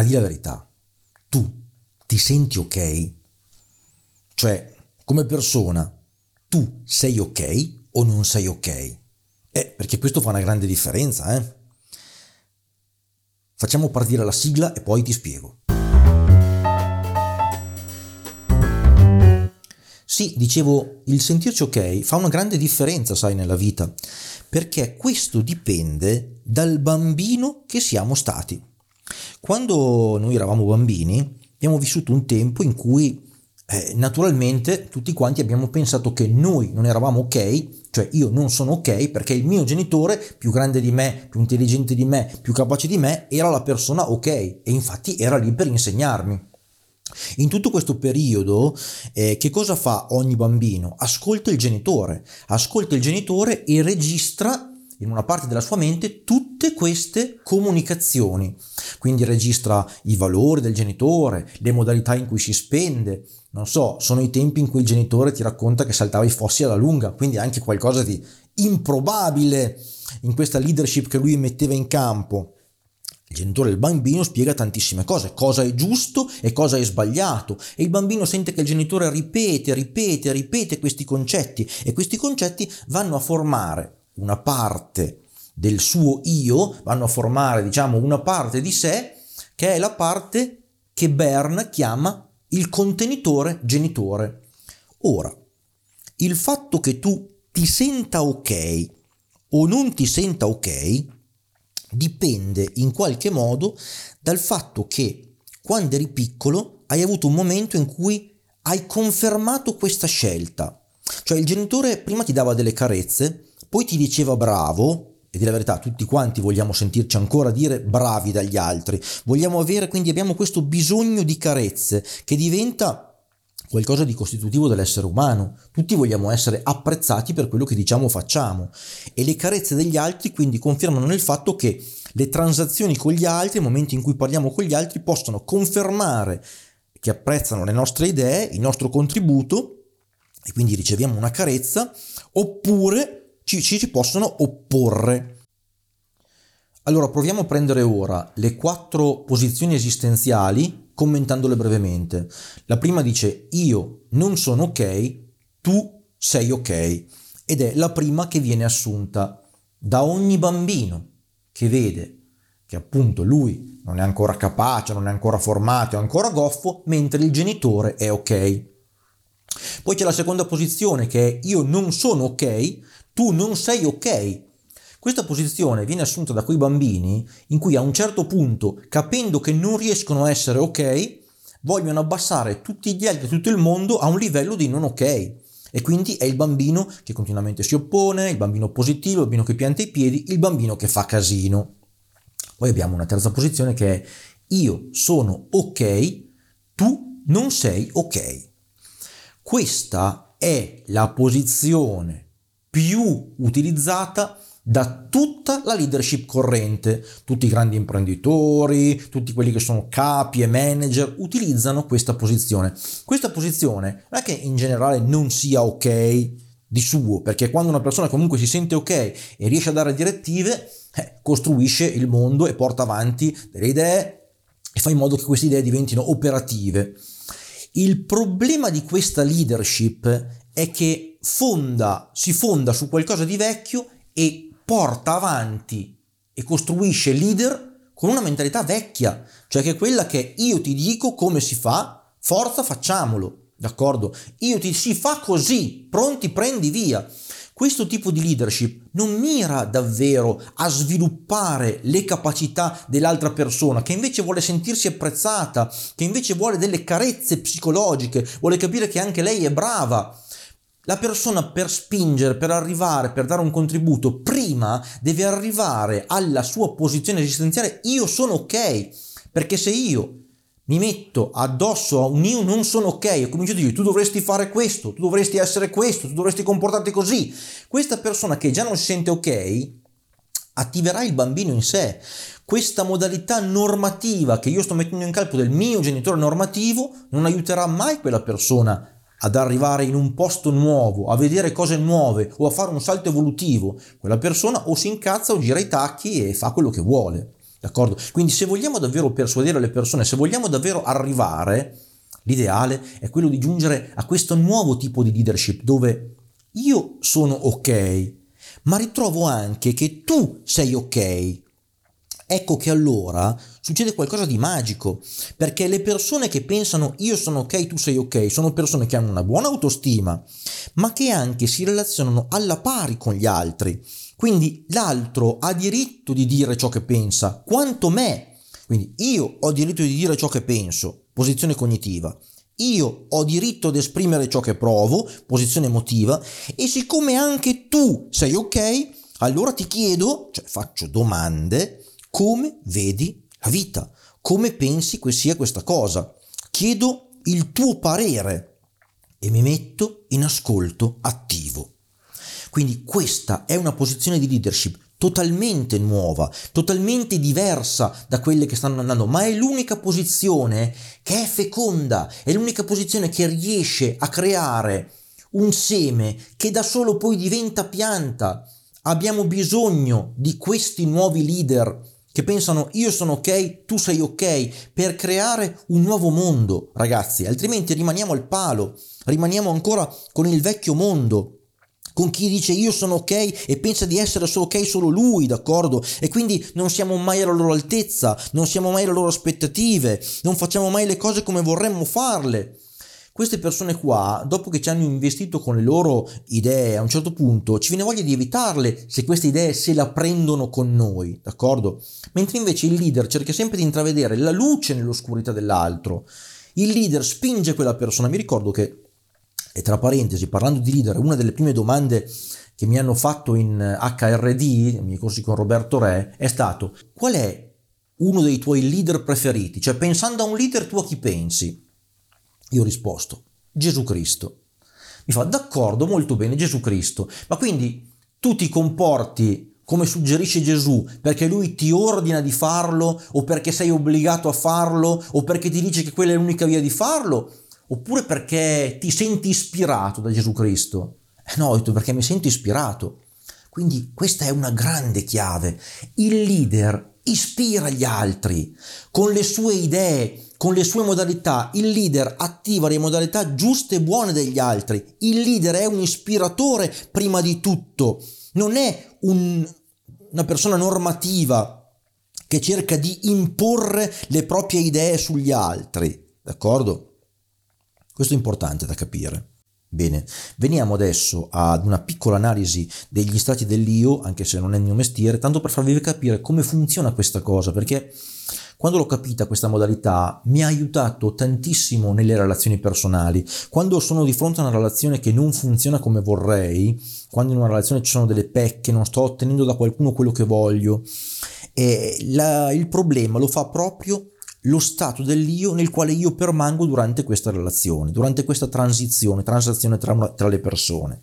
ma di la verità, tu ti senti ok? Cioè, come persona, tu sei ok o non sei ok? Eh, perché questo fa una grande differenza, eh? Facciamo partire la sigla e poi ti spiego. Sì, dicevo, il sentirci ok fa una grande differenza, sai, nella vita, perché questo dipende dal bambino che siamo stati. Quando noi eravamo bambini, abbiamo vissuto un tempo in cui eh, naturalmente tutti quanti abbiamo pensato che noi non eravamo ok, cioè io non sono ok perché il mio genitore più grande di me, più intelligente di me, più capace di me era la persona ok e infatti era lì per insegnarmi. In tutto questo periodo, eh, che cosa fa ogni bambino? Ascolta il genitore, ascolta il genitore e registra in una parte della sua mente tutte queste comunicazioni. Quindi registra i valori del genitore, le modalità in cui si spende. Non so, sono i tempi in cui il genitore ti racconta che saltava i fossi alla lunga, quindi anche qualcosa di improbabile in questa leadership che lui metteva in campo. Il genitore del bambino spiega tantissime cose, cosa è giusto e cosa è sbagliato e il bambino sente che il genitore ripete, ripete, ripete questi concetti e questi concetti vanno a formare una parte del suo io, vanno a formare diciamo una parte di sé che è la parte che Bern chiama il contenitore genitore. Ora, il fatto che tu ti senta ok o non ti senta ok dipende in qualche modo dal fatto che quando eri piccolo hai avuto un momento in cui hai confermato questa scelta. Cioè il genitore prima ti dava delle carezze, poi ti diceva bravo, e di la verità tutti quanti vogliamo sentirci ancora dire bravi dagli altri, vogliamo avere quindi abbiamo questo bisogno di carezze che diventa qualcosa di costitutivo dell'essere umano. Tutti vogliamo essere apprezzati per quello che diciamo o facciamo e le carezze degli altri quindi confermano nel fatto che le transazioni con gli altri, i momenti in cui parliamo con gli altri possono confermare che apprezzano le nostre idee, il nostro contributo e quindi riceviamo una carezza oppure ci, ci, ci possono opporre. Allora proviamo a prendere ora le quattro posizioni esistenziali commentandole brevemente. La prima dice io non sono ok, tu sei ok ed è la prima che viene assunta da ogni bambino che vede che appunto lui non è ancora capace, non è ancora formato, è ancora goffo, mentre il genitore è ok. Poi c'è la seconda posizione che è io non sono ok, tu non sei ok. Questa posizione viene assunta da quei bambini in cui a un certo punto, capendo che non riescono a essere ok, vogliono abbassare tutti gli altri, tutto il mondo a un livello di non ok. E quindi è il bambino che continuamente si oppone, il bambino positivo, il bambino che pianta i piedi, il bambino che fa casino. Poi abbiamo una terza posizione che è io sono ok, tu non sei ok. Questa è la posizione più utilizzata da tutta la leadership corrente. Tutti i grandi imprenditori, tutti quelli che sono capi e manager utilizzano questa posizione. Questa posizione non è che in generale non sia ok di suo, perché quando una persona comunque si sente ok e riesce a dare direttive, eh, costruisce il mondo e porta avanti delle idee e fa in modo che queste idee diventino operative. Il problema di questa leadership è che fonda, si fonda su qualcosa di vecchio e porta avanti e costruisce leader con una mentalità vecchia, cioè che è quella che io ti dico come si fa, forza facciamolo, d'accordo? Io ti si fa così, pronti prendi via. Questo tipo di leadership non mira davvero a sviluppare le capacità dell'altra persona, che invece vuole sentirsi apprezzata, che invece vuole delle carezze psicologiche, vuole capire che anche lei è brava. La persona per spingere, per arrivare, per dare un contributo, prima deve arrivare alla sua posizione esistenziale, io sono ok, perché se io mi metto addosso a un io non sono ok e comincio a dire tu dovresti fare questo, tu dovresti essere questo, tu dovresti comportarti così. Questa persona che già non si sente ok attiverà il bambino in sé. Questa modalità normativa che io sto mettendo in calcolo del mio genitore normativo non aiuterà mai quella persona ad arrivare in un posto nuovo, a vedere cose nuove o a fare un salto evolutivo. Quella persona o si incazza o gira i tacchi e fa quello che vuole. D'accordo? Quindi se vogliamo davvero persuadere le persone, se vogliamo davvero arrivare, l'ideale è quello di giungere a questo nuovo tipo di leadership dove io sono ok, ma ritrovo anche che tu sei ok. Ecco che allora succede qualcosa di magico, perché le persone che pensano io sono ok, tu sei ok, sono persone che hanno una buona autostima, ma che anche si relazionano alla pari con gli altri. Quindi l'altro ha diritto di dire ciò che pensa, quanto me. Quindi io ho diritto di dire ciò che penso, posizione cognitiva. Io ho diritto ad esprimere ciò che provo, posizione emotiva, e siccome anche tu sei ok, allora ti chiedo, cioè faccio domande, come vedi la vita, come pensi che sia questa cosa. Chiedo il tuo parere e mi metto in ascolto attivo. Quindi questa è una posizione di leadership totalmente nuova, totalmente diversa da quelle che stanno andando, ma è l'unica posizione che è feconda, è l'unica posizione che riesce a creare un seme che da solo poi diventa pianta. Abbiamo bisogno di questi nuovi leader che pensano io sono ok, tu sei ok, per creare un nuovo mondo, ragazzi, altrimenti rimaniamo al palo, rimaniamo ancora con il vecchio mondo con chi dice io sono ok e pensa di essere solo ok solo lui, d'accordo? E quindi non siamo mai alla loro altezza, non siamo mai alle loro aspettative, non facciamo mai le cose come vorremmo farle. Queste persone qua, dopo che ci hanno investito con le loro idee, a un certo punto ci viene voglia di evitarle se queste idee se la prendono con noi, d'accordo? Mentre invece il leader cerca sempre di intravedere la luce nell'oscurità dell'altro. Il leader spinge quella persona. Mi ricordo che e tra parentesi, parlando di leader, una delle prime domande che mi hanno fatto in HRD, i miei corsi con Roberto Re, è stato qual è uno dei tuoi leader preferiti? Cioè pensando a un leader tu a chi pensi? Io ho risposto Gesù Cristo. Mi fa d'accordo, molto bene, Gesù Cristo. Ma quindi tu ti comporti come suggerisce Gesù perché lui ti ordina di farlo o perché sei obbligato a farlo o perché ti dice che quella è l'unica via di farlo? Oppure perché ti senti ispirato da Gesù Cristo? Eh no, ho detto perché mi sento ispirato. Quindi questa è una grande chiave. Il leader ispira gli altri con le sue idee, con le sue modalità. Il leader attiva le modalità giuste e buone degli altri. Il leader è un ispiratore prima di tutto. Non è un, una persona normativa che cerca di imporre le proprie idee sugli altri. D'accordo? Questo è importante da capire. Bene, veniamo adesso ad una piccola analisi degli stati dell'io, anche se non è il mio mestiere, tanto per farvi capire come funziona questa cosa, perché quando l'ho capita questa modalità mi ha aiutato tantissimo nelle relazioni personali. Quando sono di fronte a una relazione che non funziona come vorrei, quando in una relazione ci sono delle pecche, non sto ottenendo da qualcuno quello che voglio, e la, il problema lo fa proprio lo stato dell'io nel quale io permango durante questa relazione, durante questa transizione, transazione tra, una, tra le persone.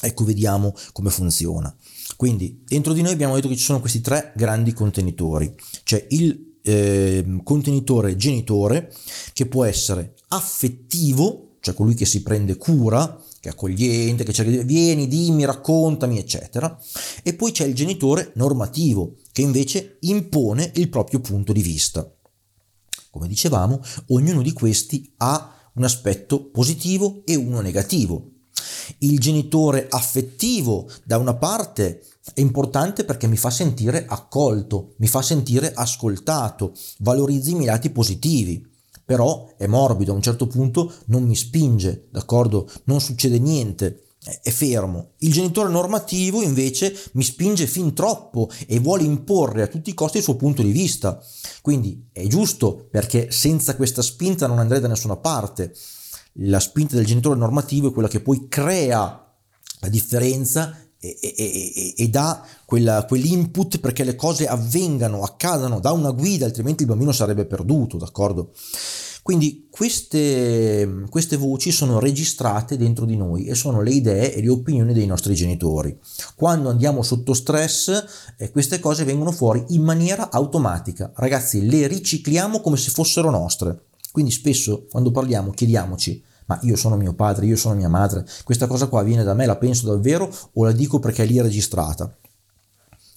Ecco, vediamo come funziona. Quindi, dentro di noi abbiamo detto che ci sono questi tre grandi contenitori. C'è il eh, contenitore genitore, che può essere affettivo, cioè colui che si prende cura, che è accogliente, che cerca di vieni, dimmi, raccontami, eccetera. E poi c'è il genitore normativo, che invece impone il proprio punto di vista. Come dicevamo, ognuno di questi ha un aspetto positivo e uno negativo. Il genitore affettivo, da una parte, è importante perché mi fa sentire accolto, mi fa sentire ascoltato, valorizza i miei lati positivi. Però è morbido, a un certo punto non mi spinge, d'accordo? Non succede niente è fermo. Il genitore normativo invece mi spinge fin troppo e vuole imporre a tutti i costi il suo punto di vista. Quindi è giusto perché senza questa spinta non andrei da nessuna parte. La spinta del genitore normativo è quella che poi crea la differenza e, e, e, e dà quella, quell'input perché le cose avvengano, accadano, dà una guida, altrimenti il bambino sarebbe perduto, d'accordo? Quindi queste, queste voci sono registrate dentro di noi e sono le idee e le opinioni dei nostri genitori. Quando andiamo sotto stress, eh, queste cose vengono fuori in maniera automatica. Ragazzi, le ricicliamo come se fossero nostre. Quindi spesso quando parliamo chiediamoci ma io sono mio padre, io sono mia madre, questa cosa qua viene da me, la penso davvero o la dico perché è lì registrata?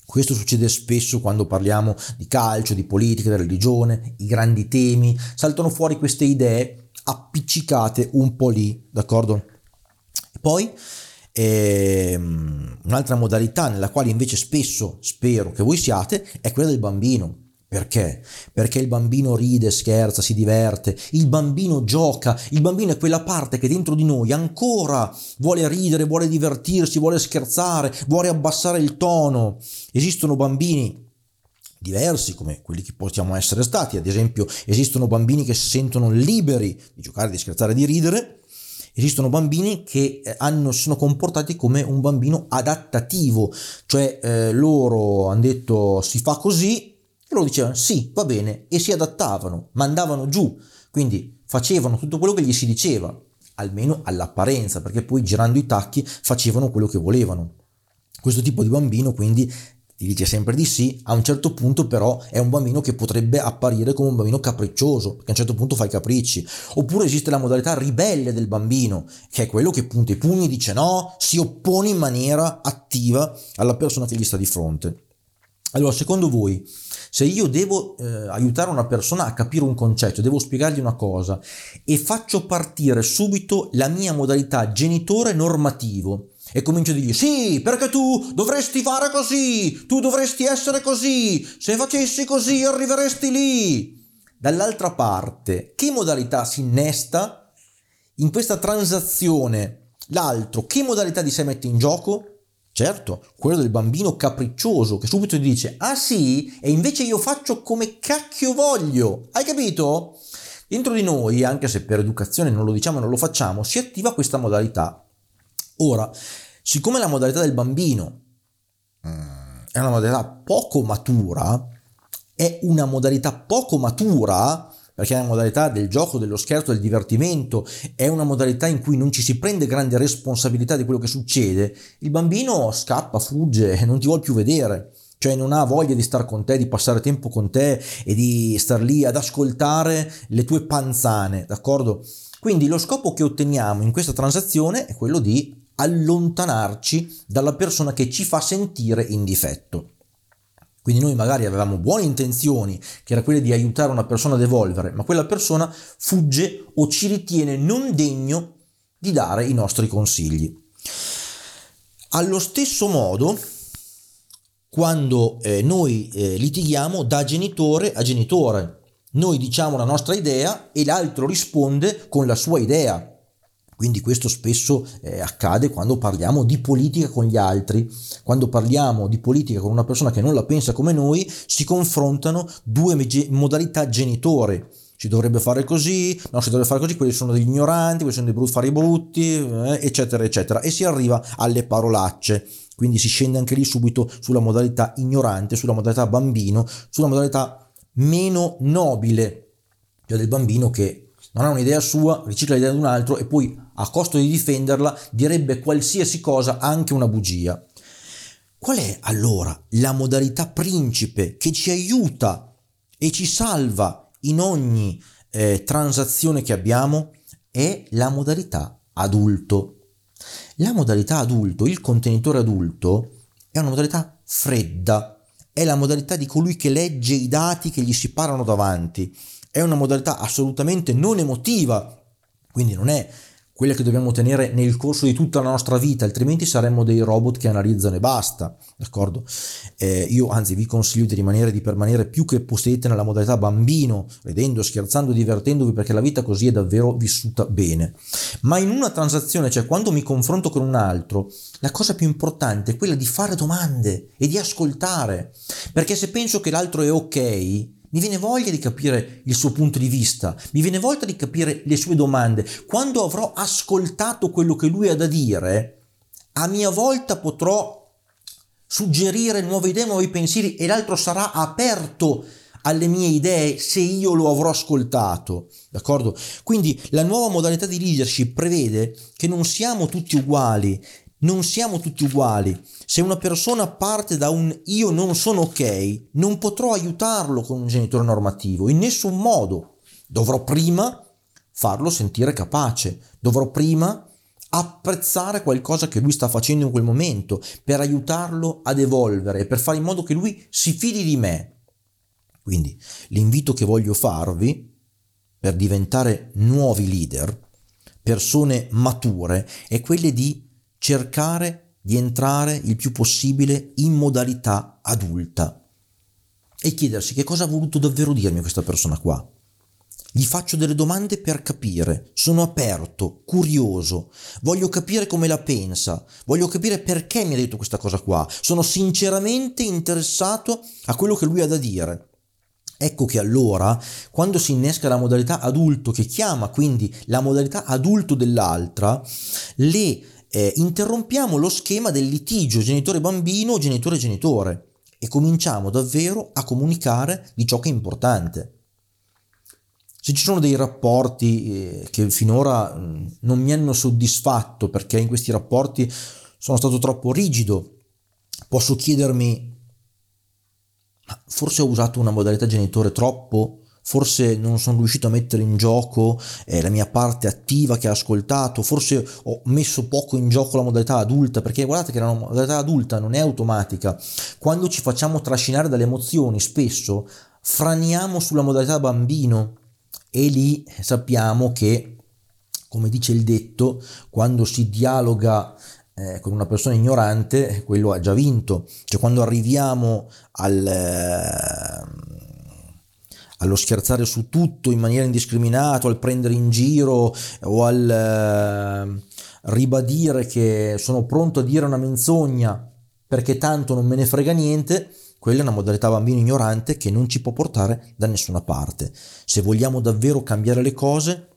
Questo succede spesso quando parliamo di calcio, di politica, di religione, i grandi temi, saltano fuori queste idee appiccicate un po' lì, d'accordo? Poi ehm, un'altra modalità nella quale invece spesso spero che voi siate è quella del bambino. Perché? Perché il bambino ride, scherza, si diverte, il bambino gioca, il bambino è quella parte che dentro di noi ancora vuole ridere, vuole divertirsi, vuole scherzare, vuole abbassare il tono. Esistono bambini diversi come quelli che possiamo essere stati, ad esempio esistono bambini che si sentono liberi di giocare, di scherzare, di ridere, esistono bambini che eh, hanno, sono comportati come un bambino adattativo, cioè eh, loro hanno detto si fa così, loro dicevano sì, va bene, e si adattavano, mandavano giù, quindi facevano tutto quello che gli si diceva, almeno all'apparenza, perché poi girando i tacchi facevano quello che volevano. Questo tipo di bambino quindi ti dice sempre di sì, a un certo punto però è un bambino che potrebbe apparire come un bambino capriccioso, perché a un certo punto fa i capricci. Oppure esiste la modalità ribelle del bambino, che è quello che punta i pugni, dice no, si oppone in maniera attiva alla persona che gli sta di fronte. Allora, secondo voi, se io devo eh, aiutare una persona a capire un concetto, devo spiegargli una cosa e faccio partire subito la mia modalità genitore normativo e comincio a dirgli sì, perché tu dovresti fare così, tu dovresti essere così, se facessi così arriveresti lì. Dall'altra parte, che modalità si innesta in questa transazione? L'altro, che modalità di sé mette in gioco? Certo, quello del bambino capriccioso che subito dice ah sì e invece io faccio come cacchio voglio. Hai capito? Dentro di noi, anche se per educazione non lo diciamo e non lo facciamo, si attiva questa modalità. Ora, siccome la modalità del bambino mm, è una modalità poco matura, è una modalità poco matura, perché è una modalità del gioco, dello scherzo, del divertimento, è una modalità in cui non ci si prende grande responsabilità di quello che succede, il bambino scappa, fugge non ti vuole più vedere. Cioè non ha voglia di stare con te, di passare tempo con te e di star lì ad ascoltare le tue panzane, d'accordo? Quindi lo scopo che otteniamo in questa transazione è quello di allontanarci dalla persona che ci fa sentire in difetto. Quindi noi magari avevamo buone intenzioni, che era quella di aiutare una persona ad evolvere, ma quella persona fugge o ci ritiene non degno di dare i nostri consigli. Allo stesso modo, quando eh, noi eh, litighiamo da genitore a genitore, noi diciamo la nostra idea e l'altro risponde con la sua idea. Quindi questo spesso eh, accade quando parliamo di politica con gli altri, quando parliamo di politica con una persona che non la pensa come noi, si confrontano due me- modalità genitore. Si dovrebbe fare così, no, si dovrebbe fare così, quelli sono degli ignoranti, quelli sono dei brutti fari brutti, eh, eccetera, eccetera. E si arriva alle parolacce. Quindi si scende anche lì subito sulla modalità ignorante, sulla modalità bambino, sulla modalità meno nobile, cioè del bambino che non ha un'idea sua, ricicla l'idea di un altro e poi a costo di difenderla direbbe qualsiasi cosa, anche una bugia. Qual è allora la modalità principe che ci aiuta e ci salva in ogni eh, transazione che abbiamo? È la modalità adulto. La modalità adulto, il contenitore adulto, è una modalità fredda, è la modalità di colui che legge i dati che gli si parano davanti è una modalità assolutamente non emotiva, quindi non è quella che dobbiamo tenere nel corso di tutta la nostra vita, altrimenti saremmo dei robot che analizzano e basta, d'accordo? Eh, io anzi vi consiglio di rimanere, di permanere più che possiate nella modalità bambino, ridendo, scherzando, divertendovi, perché la vita così è davvero vissuta bene. Ma in una transazione, cioè quando mi confronto con un altro, la cosa più importante è quella di fare domande e di ascoltare, perché se penso che l'altro è ok, mi viene voglia di capire il suo punto di vista, mi viene voglia di capire le sue domande. Quando avrò ascoltato quello che lui ha da dire, a mia volta potrò suggerire nuove idee, nuovi pensieri e l'altro sarà aperto alle mie idee se io lo avrò ascoltato, d'accordo? Quindi la nuova modalità di leadership prevede che non siamo tutti uguali, non siamo tutti uguali. Se una persona parte da un io non sono ok, non potrò aiutarlo con un genitore normativo, in nessun modo. Dovrò prima farlo sentire capace, dovrò prima apprezzare qualcosa che lui sta facendo in quel momento, per aiutarlo ad evolvere, per fare in modo che lui si fidi di me. Quindi l'invito che voglio farvi per diventare nuovi leader, persone mature, è quello di cercare di entrare il più possibile in modalità adulta e chiedersi che cosa ha voluto davvero dirmi questa persona qua. Gli faccio delle domande per capire, sono aperto, curioso, voglio capire come la pensa, voglio capire perché mi ha detto questa cosa qua, sono sinceramente interessato a quello che lui ha da dire. Ecco che allora, quando si innesca la modalità adulto che chiama quindi la modalità adulto dell'altra, le eh, interrompiamo lo schema del litigio genitore-bambino o genitore-genitore e cominciamo davvero a comunicare di ciò che è importante. Se ci sono dei rapporti eh, che finora mm, non mi hanno soddisfatto perché in questi rapporti sono stato troppo rigido, posso chiedermi, ma forse ho usato una modalità genitore troppo? Forse non sono riuscito a mettere in gioco eh, la mia parte attiva che ha ascoltato, forse ho messo poco in gioco la modalità adulta, perché guardate che la modalità adulta non è automatica. Quando ci facciamo trascinare dalle emozioni, spesso franiamo sulla modalità bambino e lì sappiamo che, come dice il detto, quando si dialoga eh, con una persona ignorante, quello ha già vinto. Cioè quando arriviamo al, eh, allo scherzare su tutto in maniera indiscriminata, al prendere in giro o al eh, ribadire che sono pronto a dire una menzogna perché tanto non me ne frega niente, quella è una modalità bambino ignorante che non ci può portare da nessuna parte. Se vogliamo davvero cambiare le cose,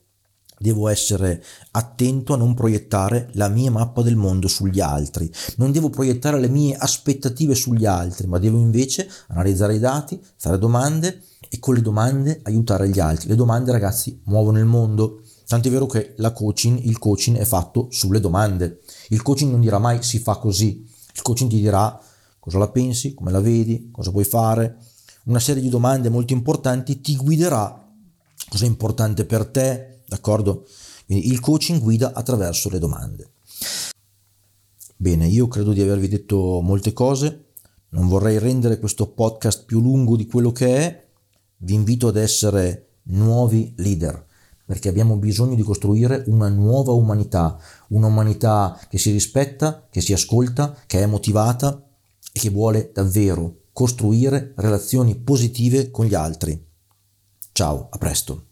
devo essere attento a non proiettare la mia mappa del mondo sugli altri, non devo proiettare le mie aspettative sugli altri, ma devo invece analizzare i dati, fare domande e con le domande aiutare gli altri. Le domande, ragazzi, muovono il mondo. Tant'è vero che la coaching, il coaching è fatto sulle domande. Il coaching non dirà mai si fa così. Il coaching ti dirà cosa la pensi, come la vedi, cosa puoi fare. Una serie di domande molto importanti ti guiderà cosa è importante per te, d'accordo? Quindi il coaching guida attraverso le domande. Bene, io credo di avervi detto molte cose, non vorrei rendere questo podcast più lungo di quello che è, vi invito ad essere nuovi leader perché abbiamo bisogno di costruire una nuova umanità, un'umanità che si rispetta, che si ascolta, che è motivata e che vuole davvero costruire relazioni positive con gli altri. Ciao, a presto.